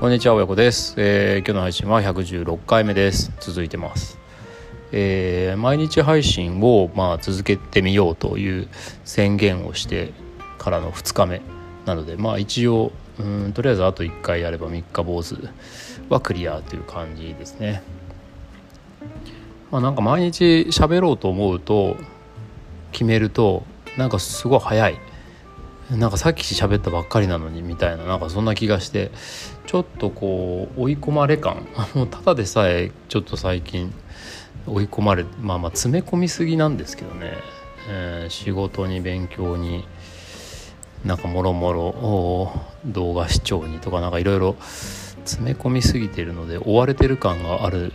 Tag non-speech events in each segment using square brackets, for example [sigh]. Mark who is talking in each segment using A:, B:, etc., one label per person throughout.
A: こんにちは親子です、えー、今日の配信は116回目です。続いてます、えー、毎日配信をまあ続けてみようという宣言をしてからの2日目なのでまあ一応うんとりあえずあと1回やれば3日坊主はクリアという感じですね。まあなんか毎日喋ろうと思うと決めるとなんかすごい早い。なんかさっき喋ったばっかりなのにみたいななんかそんな気がしてちょっとこう追い込まれ感。[laughs] もうただでさえちょっと最近追い込まれまあまあ詰め込みすぎなんですけどね、えー、仕事に勉強になんかもろもろ動画視聴にとかなんかいろいろ詰め込みすぎてるので追われてる感がある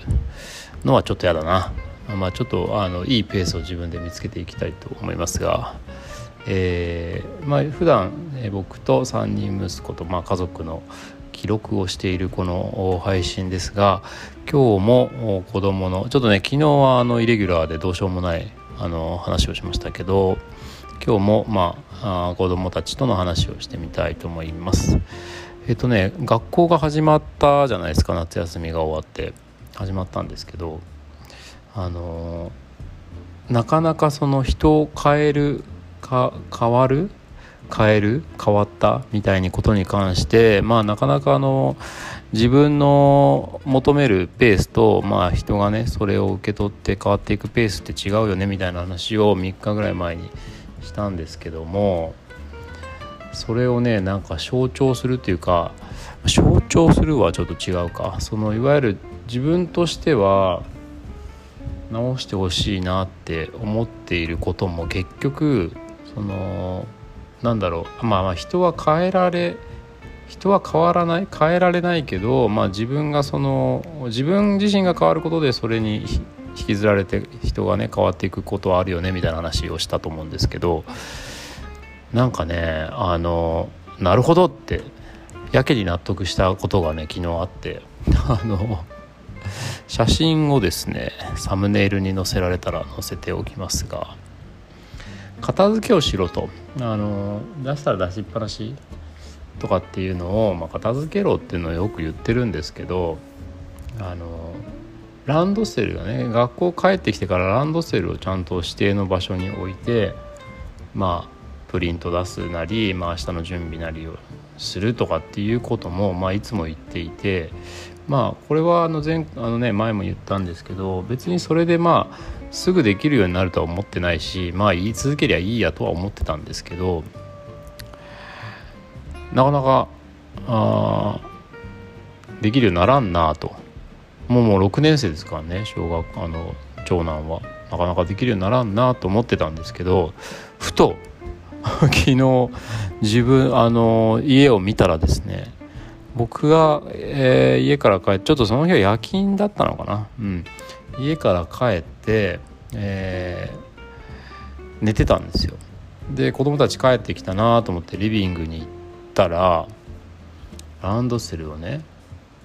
A: のはちょっとやだな。まあちょっとあのいいペースを自分で見つけていきたいと思いますが。えーまあ普段、え僕と3人息子と、まあ、家族の記録をしているこの配信ですが今日も子供のちょっとね昨日はあのイレギュラーでどうしようもないあの話をしましたけど今日もまああ子供たちとの話をしてみたいと思います。えっとね学校が始まったじゃないですか夏休みが終わって始まったんですけどあのなかなかその人を変えるか変わる？変える？変わった？みたいにことに関してまあなかなかあの自分の求めるペースとまあ人がねそれを受け取って変わっていくペースって違うよねみたいな話を3日ぐらい前にしたんですけどもそれをねなんか象徴するっていうか象徴するはちょっと違うか。そのいわゆる自分としては直してほしいなって思っていることも結局そのなんだろう。まあまあ人は変えられ人は変わらない変えられないけど、まあ、自分がその自分自身が変わることでそれに引きずられて人がね変わっていくことはあるよねみたいな話をしたと思うんですけどなんかねあのなるほどってやけに納得したことがね昨日あってあの写真をですねサムネイルに載せられたら載せておきますが片付けをしろと。あの出したら出しっぱなしとかっていうのを、まあ、片付けろっていうのをよく言ってるんですけどあのランドセルがね学校帰ってきてからランドセルをちゃんと指定の場所に置いてまあプリント出すなり、まあ、明日の準備なりをするとかっていうことも、まあ、いつも言っていてまあこれはあの前あの、ね、前も言ったんですけど別にそれでまあすぐできるようになるとは思ってないしまあ言い続けりゃいいやとは思ってたんですけどなかなかあできるようにならんなと。もうもう6年生ですからね小学あの長男は。なかなかできるようにならんなと思ってたんですけどふと [laughs] 昨日自分あの家を見たらですね僕が、えー、家から帰ってちょっとその日は夜勤だったのかな。うん。家から帰って、えー、寝てたんですよ。で子供たち帰ってきたなと思ってリビングに行ったらランドセルをね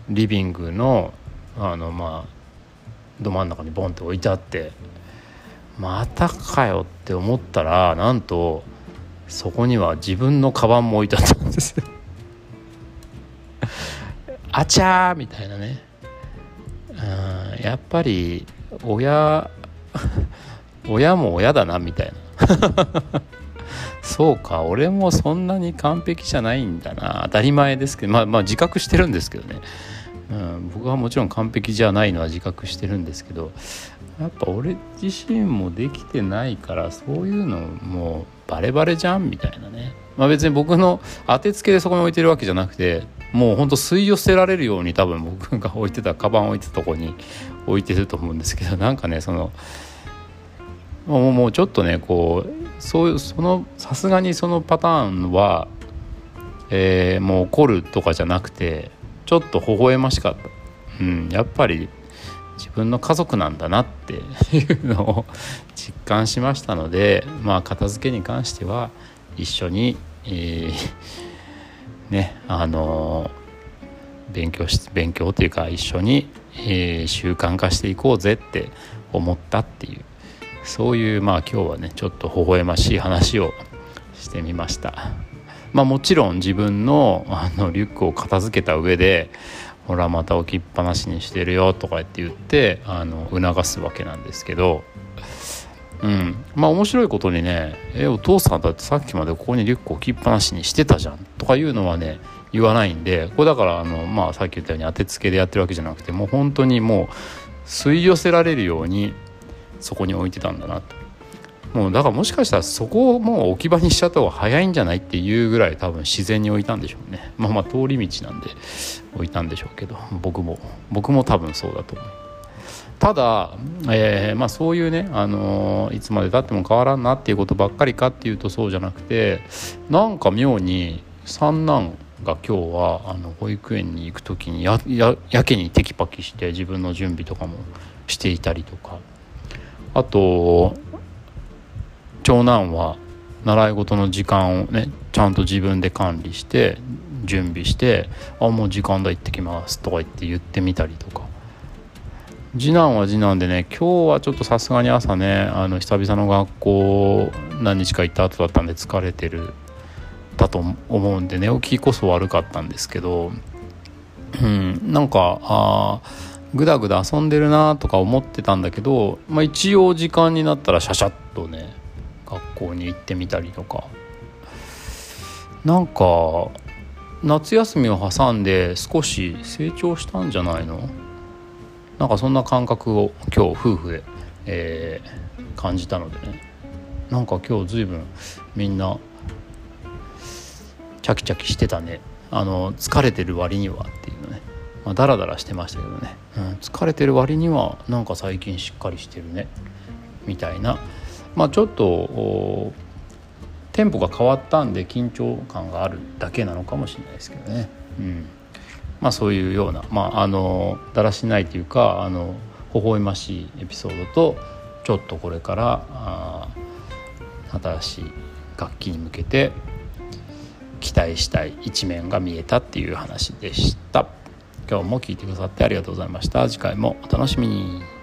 A: リビングのあのまあど真ん中にボンって置いてあってまたかよって思ったらなんとそこには自分のカバンも置いてあったんです。よあちゃーみたいなね。うんやっぱり親親も親だなみたいな。[laughs] そうか俺もそんなに完璧じゃないんだな。当たり前ですけどまあまあ自覚してるんですけどね、うん、僕はもちろん完璧じゃないのは自覚してるんですけどやっぱ俺自身もできてないからそういうのもうバレバレじゃんみたいなね。まあ別に僕の当てつけでそこに置いてるわけじゃなくてもうほんと吸い寄せられるように多分僕が置いてたカバン置いてたとこに置いてると思うんですけどなんかねそのもうもうちょっとねこうそういうそのさすがにそのパターンは、えー、もう怒るとかじゃなくてちょっと微笑ましかった、うん、やっぱり自分の家族なんだなっていうのを実感しましたのでまあ片付けに関しては一緒に、えー、ねあの勉強し勉強というか一緒に、えー、習慣化していこうぜって思ったっていうそういうまあ今日はねちょっと微笑ましい話をしてみました。まあもちろん自分のあのリュックを片付けた上でほらまた置きっぱなしにしてるよとかって言ってあの促すわけなんですけどうん。まあ面白いことにね「えお父さんだってさっきまでここにリュック置きっぱなしにしてたじゃん」とかいうのはね言わないんでこれだからあの、まあ、さっき言ったように当てつけでやってるわけじゃなくてもう本当にもう吸い寄せられるようにそこに置いてたんだなと。もうだからもしかしたらそこをもう置き場にしちゃった方が早いんじゃないっていうぐらい多分自然に置いたんでしょうね。まあまあ通り道なんで置いたんでしょうけど僕も僕も多分そうだと思う。ただ、えー、まあ、そういうね、あのー、いつまでたっても変わらんなっていうことばっかりかっていうとそうじゃなくてなんか妙に三男が今日はあの保育園に行く時にやややけにテキパキして自分の準備とかもしていたりとか。あと長男は習い事の時間をねちゃんと自分で管理して準備して「あもう時間だ行ってきます」とか言って言ってみたりとか。次男は次男でね今日はちょっとさすがに朝ねあの久々の学校何日か行った後だったんで疲れてるだと思うんで寝起きこそ悪かったんですけどうんなんかあぐだぐだ遊んでるなとか思ってたんだけど、まあ、一応時間になったらシャシャッとね学校に行ってみたりとか。なんか夏休みを挟んで少し成長したんじゃないの？なんかそんな感覚を今日夫婦で、えー、感じたのでね。なんか今日随分みんなチャキチャキしてたね。あの疲れてる割にはっていうのね、まあ、ダラダラしてましたけどね、うん、疲れてる割にはなんか最近しっかりしてるね。みたいな。まあちょっとテンポが変わったんで緊張感があるだけなのかもしれないですけどね。うん。まあ、そういうような、まあ、あのだらしないというかあの微笑ましいエピソードとちょっとこれから新しい楽器に向けて期待したい一面が見えたっていう話でした。今日も聞いてくださってありがとうございました。次回もお楽しみに。